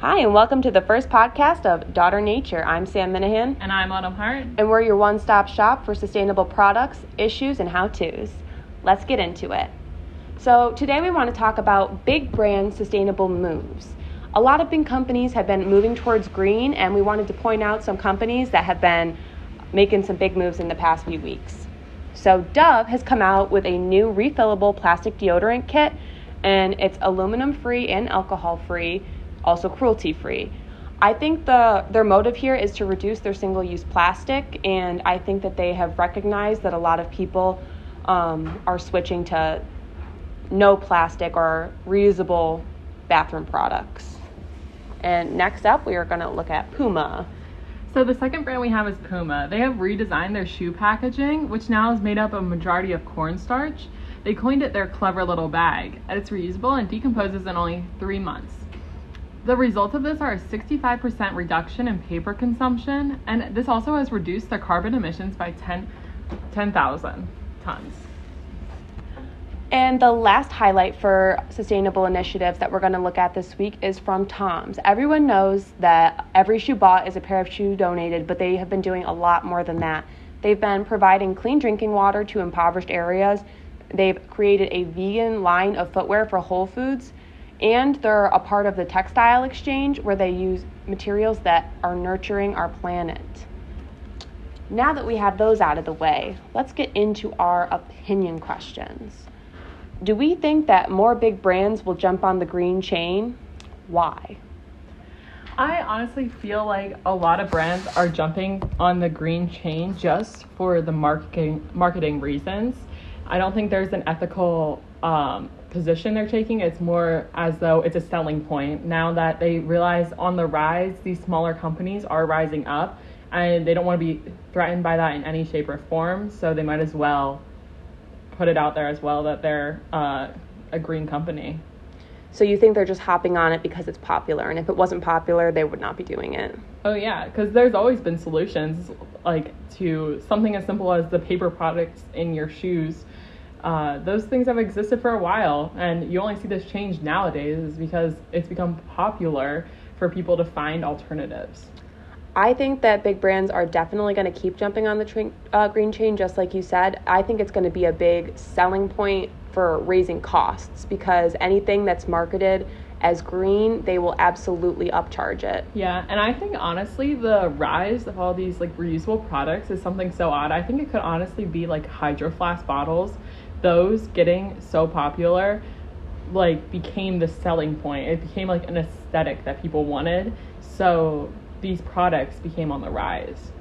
Hi, and welcome to the first podcast of Daughter Nature. I'm Sam Minahan, And I'm Autumn Hart. and we're your one stop shop for sustainable products, issues, and how to's. Let's get into it. So, today we want to talk about big brand sustainable moves. A lot of big companies have been moving towards green, and we wanted to point out some companies that have been making some big moves in the past few weeks. So, Dove has come out with a new refillable plastic deodorant kit, and it's aluminum free and alcohol free, also cruelty free. I think the their motive here is to reduce their single use plastic, and I think that they have recognized that a lot of people um, are switching to no plastic or reusable bathroom products. And next up, we are going to look at Puma. So the second brand we have is Puma. They have redesigned their shoe packaging, which now is made up of a majority of cornstarch. They coined it their clever little bag, it's reusable and decomposes in only three months. The results of this are a 65% reduction in paper consumption, and this also has reduced their carbon emissions by 10 10,000 tons. And the last highlight for sustainable initiatives that we're going to look at this week is from Tom's. Everyone knows that every shoe bought is a pair of shoe donated, but they have been doing a lot more than that. They've been providing clean drinking water to impoverished areas. They've created a vegan line of footwear for Whole Foods, and they're a part of the textile exchange where they use materials that are nurturing our planet. Now that we have those out of the way, let's get into our opinion questions. Do we think that more big brands will jump on the green chain? Why? I honestly feel like a lot of brands are jumping on the green chain just for the marketing marketing reasons. I don't think there's an ethical um, position they're taking. It's more as though it's a selling point now that they realize on the rise, these smaller companies are rising up, and they don't want to be threatened by that in any shape or form. So they might as well put it out there as well that they're uh, a green company. So you think they're just hopping on it because it's popular, and if it wasn't popular, they would not be doing it. Oh yeah, because there's always been solutions like to something as simple as the paper products in your shoes. Uh, those things have existed for a while, and you only see this change nowadays is because it's become popular for people to find alternatives. I think that big brands are definitely going to keep jumping on the tra- uh, green chain, just like you said. I think it's going to be a big selling point for raising costs because anything that's marketed as green, they will absolutely upcharge it. Yeah, and I think honestly, the rise of all these like reusable products is something so odd. I think it could honestly be like hydro flask bottles. Those getting so popular, like became the selling point. It became like an aesthetic that people wanted. So these products became on the rise.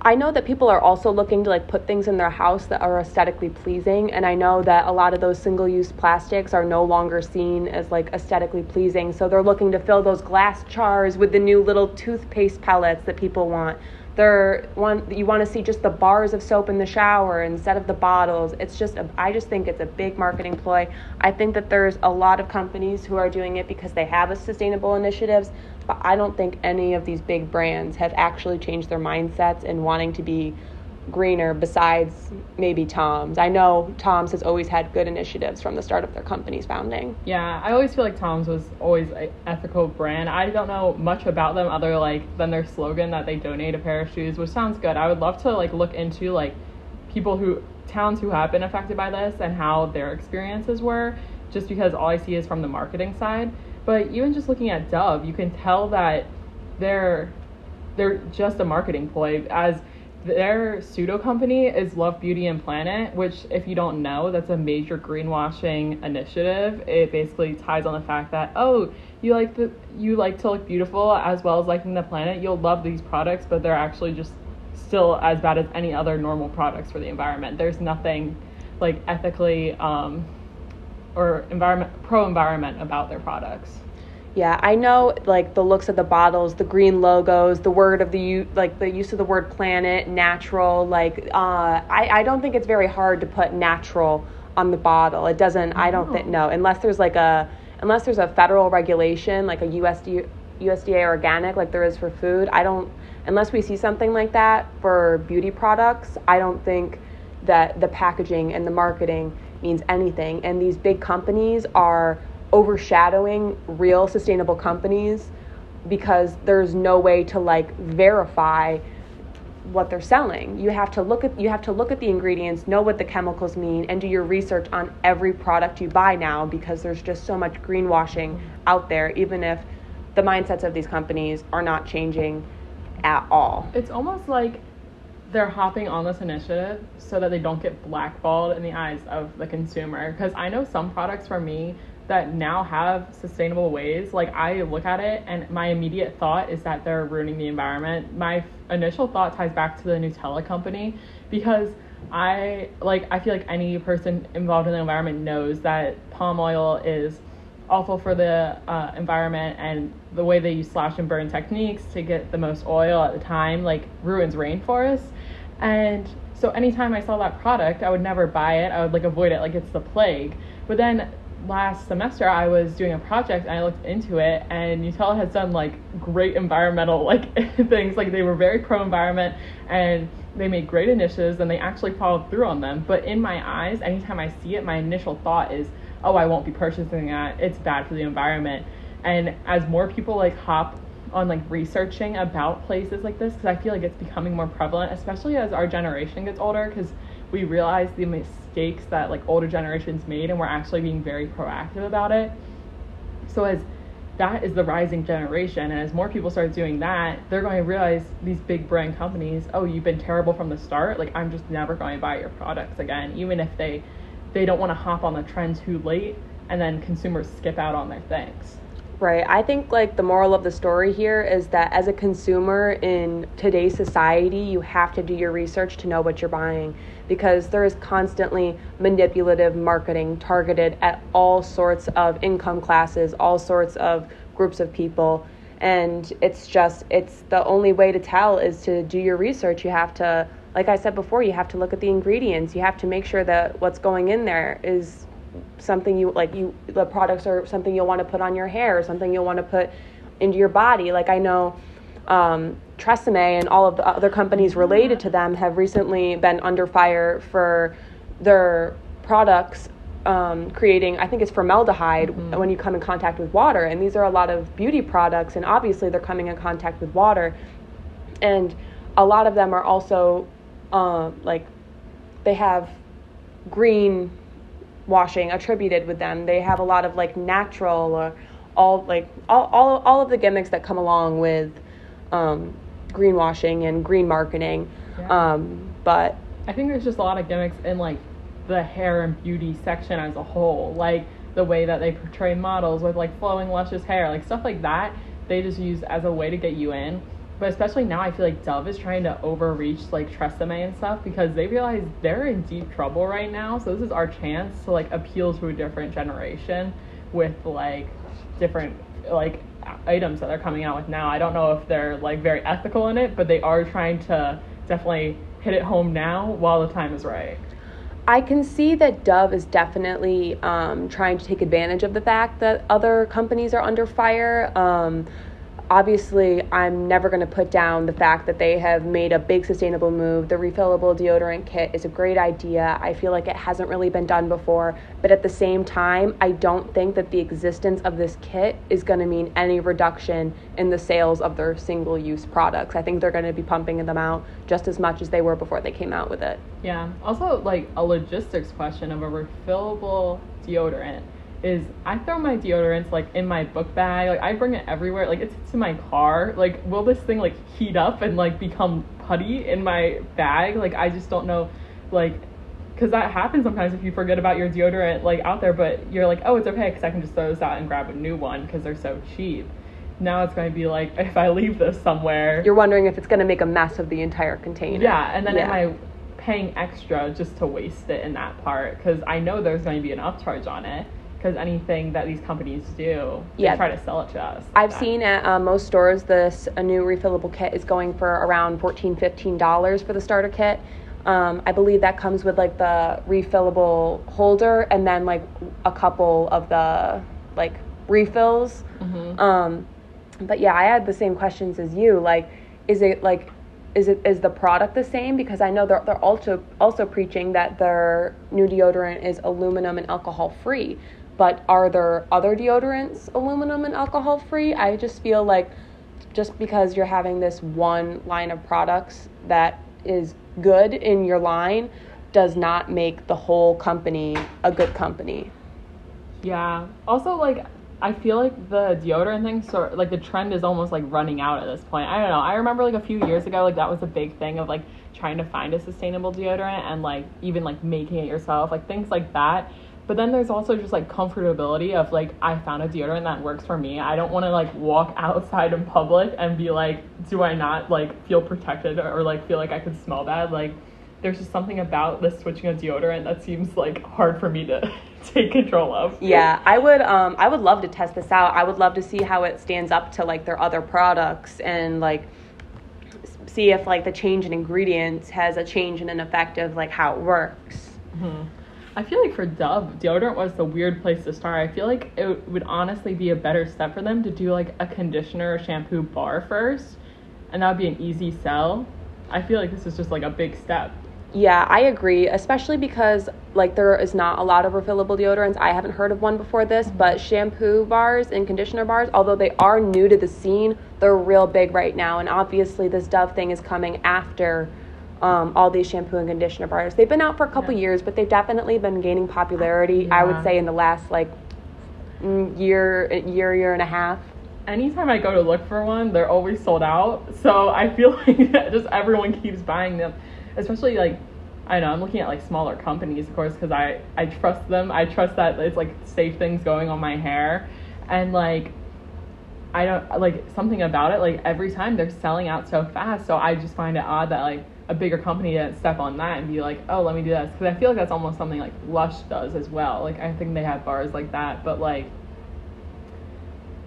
I know that people are also looking to like put things in their house that are aesthetically pleasing and I know that a lot of those single-use plastics are no longer seen as like aesthetically pleasing so they're looking to fill those glass jars with the new little toothpaste pellets that people want. They're one you want to see just the bars of soap in the shower instead of the bottles. It's just a, I just think it's a big marketing ploy. I think that there's a lot of companies who are doing it because they have a sustainable initiatives, but I don't think any of these big brands have actually changed their mindsets in wanting to be greener besides maybe Tom's. I know Tom's has always had good initiatives from the start of their company's founding. Yeah, I always feel like Tom's was always an ethical brand. I don't know much about them other like than their slogan that they donate a pair of shoes, which sounds good. I would love to like look into like people who towns who have been affected by this and how their experiences were just because all I see is from the marketing side. But even just looking at Dove, you can tell that they're they're just a marketing ploy as their pseudo company is Love Beauty and Planet, which if you don't know, that's a major greenwashing initiative. It basically ties on the fact that oh, you like the you like to look beautiful as well as liking the planet, you'll love these products, but they're actually just still as bad as any other normal products for the environment. There's nothing like ethically um, or environment pro environment about their products. Yeah, I know like the looks of the bottles, the green logos, the word of the like the use of the word planet, natural. Like, uh, I I don't think it's very hard to put natural on the bottle. It doesn't. I don't think no, unless there's like a unless there's a federal regulation like a USD USDA organic like there is for food. I don't unless we see something like that for beauty products. I don't think that the packaging and the marketing means anything. And these big companies are overshadowing real sustainable companies because there's no way to like verify what they're selling. You have to look at you have to look at the ingredients, know what the chemicals mean and do your research on every product you buy now because there's just so much greenwashing out there even if the mindsets of these companies are not changing at all. It's almost like they're hopping on this initiative so that they don't get blackballed in the eyes of the consumer because I know some products for me that now have sustainable ways, like I look at it and my immediate thought is that they're ruining the environment. My f- initial thought ties back to the Nutella company because I like I feel like any person involved in the environment knows that palm oil is awful for the uh, environment and the way they use slash and burn techniques to get the most oil at the time like ruins rainforests. And so anytime i saw that product i would never buy it. I would like avoid it like it's the plague. But then last semester I was doing a project and I looked into it and Nutella has done like great environmental like things. Like they were very pro environment and they made great initiatives and they actually followed through on them. But in my eyes anytime I see it my initial thought is oh I won't be purchasing that. It's bad for the environment. And as more people like hop on like researching about places like this because I feel like it's becoming more prevalent especially as our generation gets older because we realize the mistakes that like older generations made and we're actually being very proactive about it. So as that is the rising generation and as more people start doing that they're going to realize these big brand companies oh you've been terrible from the start. Like i'm just never going to buy your products again even if they they don't want to hop on the trend too late and then consumers skip out on their things Right. I think like the moral of the story here is that as a consumer in today's society, you have to do your research to know what you're buying because there is constantly manipulative marketing targeted at all sorts of income classes, all sorts of groups of people. And it's just it's the only way to tell is to do your research. You have to like I said before, you have to look at the ingredients. You have to make sure that what's going in there is something you like you the products are something you'll want to put on your hair or something you'll want to put into your body like i know um, Tresemme and all of the other companies related to them have recently been under fire for their products um, creating, I think it's formaldehyde mm-hmm. when you come in contact with water. And these are a lot of beauty products, and obviously they're coming in contact with water. And a lot of them are also uh, like they have green washing attributed with them. They have a lot of like natural or all like all, all, all of the gimmicks that come along with um, greenwashing and green marketing. Yeah. Um, but I think there's just a lot of gimmicks in like the hair and beauty section as a whole. Like the way that they portray models with like flowing luscious hair, like stuff like that. They just use as a way to get you in but especially now I feel like Dove is trying to overreach like Tresemme and stuff because they realize they're in deep trouble right now. So this is our chance to like appeal to a different generation with like different like items that they're coming out with now. I don't know if they're like very ethical in it, but they are trying to definitely hit it home now while the time is right. I can see that Dove is definitely um, trying to take advantage of the fact that other companies are under fire. Um, obviously, I'm never going to put down the fact that they have made a big sustainable move. The refillable deodorant kit is a great idea. I feel like it hasn't really been done before, but at the same time, I don't think that the existence of this kit is going to mean any reduction in the sales of their single use products. I think they're going to be pumping them out just as much as they were before they came out with it. Yeah. Also, like a logistics question of a refillable deodorant is I throw my deodorants like in my book bag. Like I bring it everywhere. Like it's to my car. Like will this thing like heat up and like become putty in my bag? Like I just don't know. Like because that happens sometimes if you forget about your deodorant like out there, but you're like, oh, it's okay because I can just throw this out and grab a new one because they're so cheap. Now it's going to be like if I leave this somewhere, you're wondering if it's going to make a mess of the entire container. Yeah, and then yeah. am I paying extra just to waste it in that part? Because I know there's going to be an upcharge on it because anything that these companies do, they yeah. try to sell it to us. I've seen at uh, most stores this a new refillable kit is going for around 14 dollars for the starter kit. Um, I believe that comes with like the refillable holder and then like a couple of the like refills. Mm-hmm. Um, but yeah, I had the same questions as you. Like, is it like is it is the product the same because i know they're, they're also also preaching that their new deodorant is aluminum and alcohol free but are there other deodorants aluminum and alcohol free? I just feel like just because you're having this one line of products that is good in your line does not make the whole company a good company. Yeah. Also, like, I feel like the deodorant thing, sort like the trend is almost like running out at this point. I don't know. I remember like a few years ago, like that was a big thing of like trying to find a sustainable deodorant and like even like making it yourself, like things like that. But then there's also just like comfortability of like I found a deodorant that works for me. I don't want to like walk outside in public and be like, do I not like feel protected or, or like feel like I could smell bad? Like there's just something about the switching of deodorant that seems like hard for me to take control of. Yeah, I would um I would love to test this out. I would love to see how it stands up to like their other products and like see if like the change in ingredients has a change in an effect of like how it works. Mm-hmm. I feel like for Dove, deodorant was the weird place to start. I feel like it would honestly be a better step for them to do like a conditioner or shampoo bar first, and that would be an easy sell. I feel like this is just like a big step. Yeah, I agree, especially because like there is not a lot of refillable deodorants. I haven't heard of one before this, but shampoo bars and conditioner bars, although they are new to the scene, they're real big right now. And obviously, this Dove thing is coming after um, all these shampoo and conditioner bars. They've been out for a couple yeah. years, but they've definitely been gaining popularity. Yeah. I would say in the last like mm, year, year, year and a half. Anytime I go to look for one, they're always sold out. So I feel like just everyone keeps buying them, especially like I know I'm looking at like smaller companies, of course, because I I trust them. I trust that it's like safe things going on my hair, and like I don't like something about it. Like every time they're selling out so fast, so I just find it odd that like a bigger company to step on that and be like, oh, let me do this. Because I feel like that's almost something like Lush does as well. Like, I think they have bars like that. But, like,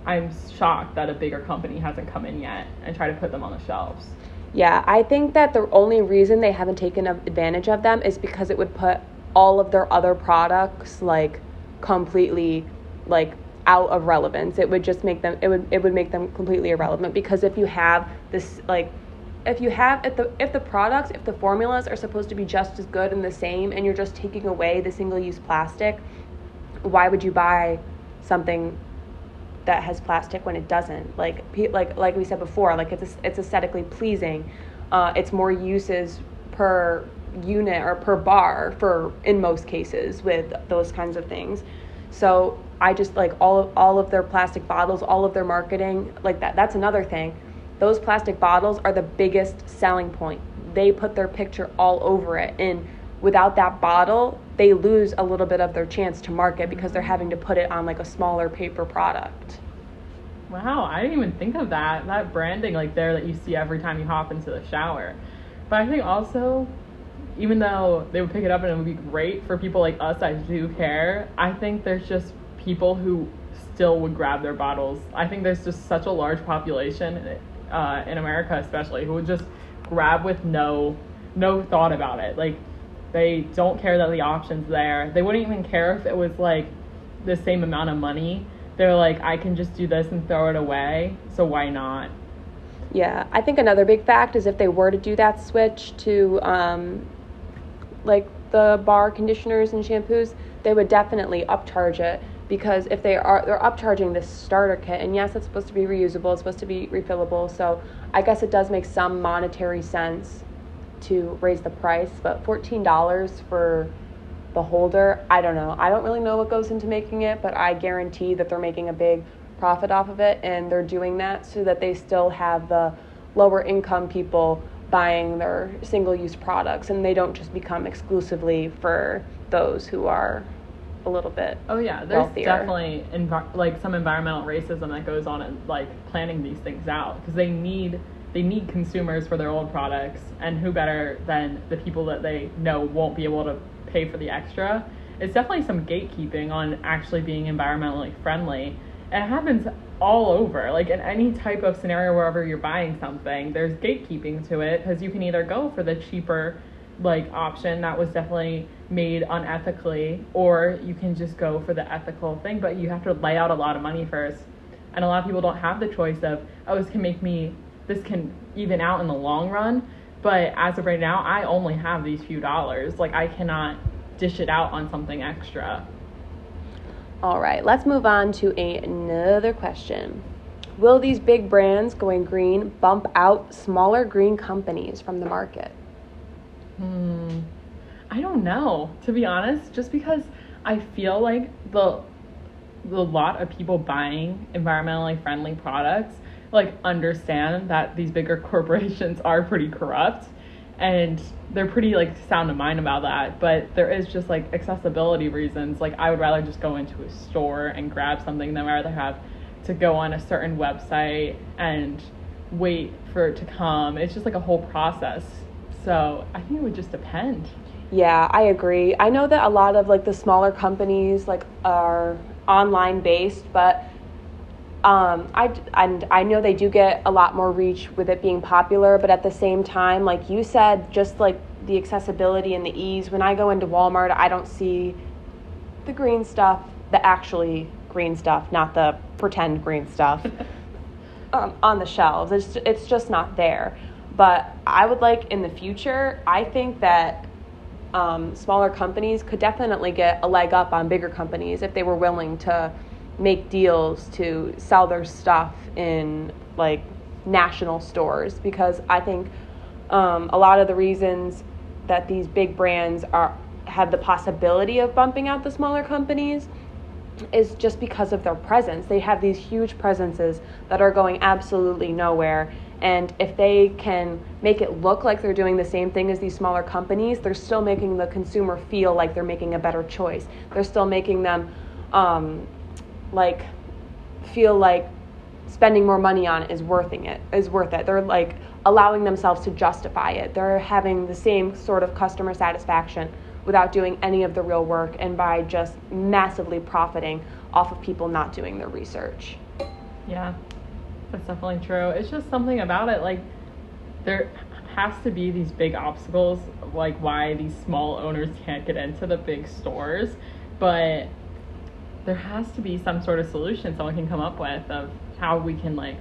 I'm shocked that a bigger company hasn't come in yet and try to put them on the shelves. Yeah, I think that the only reason they haven't taken advantage of them is because it would put all of their other products, like, completely, like, out of relevance. It would just make them it would it would make them completely irrelevant because if you have this like if you have if the if the products if the formulas are supposed to be just as good and the same and you're just taking away the single use plastic why would you buy something that has plastic when it doesn't? Like like like we said before like it's it's aesthetically pleasing. Uh, it's more uses per unit or per bar for in most cases with those kinds of things. So i just like all of all of their plastic bottles all of their marketing like that that's another thing those plastic bottles are the biggest selling point. They put their picture all over it. And without that bottle, they lose a little bit of their chance to market because they're having to put it on like a smaller paper product. Wow, I didn't even think of that. That branding like there that you see every time you hop into the shower. But I think also even though they would pick it up and it would be great for people like us that do care, I think there's just people who still would grab their bottles. I think there's just such a large population uh, in America especially who would just grab with no no thought about it. Like they don't care that the option's there. They wouldn't even care if it was like the same amount of money. They're like, I can just do this and throw it away, so why not? Yeah, I think another big fact is if they were to do that switch to um, like the bar conditioners and shampoos, they would definitely upcharge it because if they are they're upcharging this starter kit and yes it's supposed to be reusable it's supposed to be refillable so i guess it does make some monetary sense to raise the price but $14 for the holder i don't know. I don't really know what goes into making it but i guarantee that they're making a big profit off of it and they're doing that so that they still have the lower income people buying their single use products and they don't just become exclusively for those who are a little bit. Oh yeah, there's wealthier. definitely env- like some environmental racism that goes on in like planning these things out because they need they need consumers for their old products, and who better than the people that they know won't be able to pay for the extra. It's definitely some gatekeeping on actually being environmentally friendly. And it happens all over. Like in any type of scenario wherever you're buying something, there's gatekeeping to it because you can either go for the cheaper like option that was definitely made unethically or you can just go for the ethical thing but you have to lay out a lot of money first and a lot of people don't have the choice of oh this can make me this can even out in the long run but as of right now i only have these few dollars like i cannot dish it out on something extra All right, let's move on to another question. Will these big brands going green bump out smaller green companies from the market? Hmm. I don't know, to be honest, just because I feel like the the lot of people buying environmentally friendly products like understand that these bigger corporations are pretty corrupt and they're pretty like sound of mind about that but there is just like accessibility reasons. Like i would rather just go into a store and grab something than rather have to go on a certain website and wait for it to come. It's just like a whole process so i think it would just depend Yeah, I agree. I know that a lot of like the smaller companies like are online based, but um, I and I know they do get a lot more reach with it being popular. But at the same time, like you said, just like the accessibility and the ease. When I go into Walmart, I don't see the green stuff, the actually green stuff, not the pretend green stuff, um, on the shelves. It's it's just not there. But I would like in the future. I think that um, smaller companies could definitely get a leg up on bigger companies if they were willing to make deals to sell their stuff in like national stores because I think um, a lot of the reasons that these big brands are have the possibility of bumping out the smaller companies is just because of their presence. They have these huge presences that are going absolutely nowhere. And if they can make it look like they're doing the same thing as these smaller companies, they're still making the consumer feel like they're making a better choice. They're still making them um, like feel like spending more money on it is worthing it is worth it. They're like allowing themselves to justify it. They're having the same sort of customer satisfaction without doing any of the real work and by just massively profiting off of people not doing their research. Yeah, that's definitely true. It's just something about it. Like, there has to be these big obstacles, like why these small owners can't get into the big stores. But there has to be some sort of solution someone can come up with of how we can, like,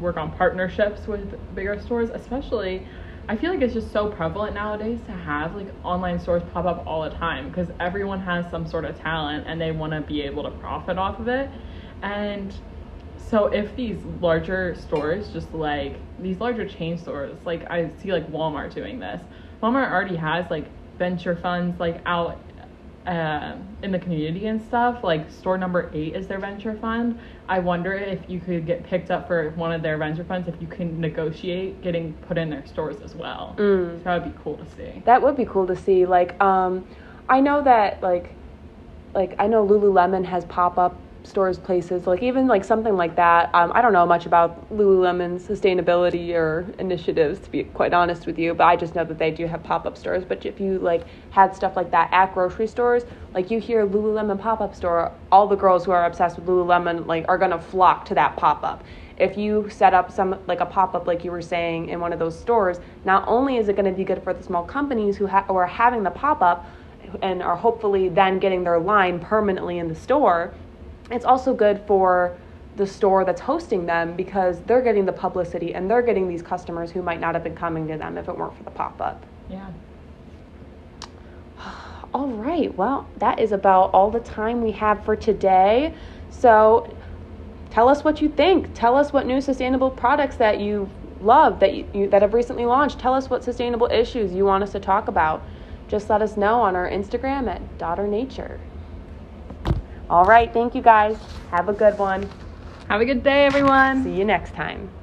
work on partnerships with bigger stores, especially. I feel like it's just so prevalent nowadays to have like online stores pop up all the time because everyone has some sort of talent and they want to be able to profit off of it. And so if these larger stores just like these larger chain stores like i see like walmart doing this. Walmart already has like venture funds like out uh, in the community and stuff. Like store number eight is their venture fund. I wonder if you could get picked up for one of their venture funds if you can negotiate getting put in their stores as well. Mm. so that would be cool to see. That would be cool to see. Like, um, I know that like, like I know Lululemon has pop up stores, places like even like something like that. Um, I don't know much about Lululemon's sustainability or initiatives to be quite honest with you, but I just know that they do have pop up stores. But if you like had stuff like that at grocery stores, like you hear Lululemon pop up store, all the girls who are obsessed with Lululemon like are gonna flock to that pop up if you set up some like a pop-up like you were saying in one of those stores not only is it going to be good for the small companies who, ha- who are having the pop-up and are hopefully then getting their line permanently in the store it's also good for the store that's hosting them because they're getting the publicity and they're getting these customers who might not have been coming to them if it weren't for the pop-up yeah all right well that is about all the time we have for today so tell us what you think. Tell us what new sustainable products that you love that you, you, that have recently launched. Tell us what sustainable issues you want us to talk about. Just let us know on our Instagram at Daughter Nature. All right, thank you guys. Have a good one. have a good day everyone See you next time.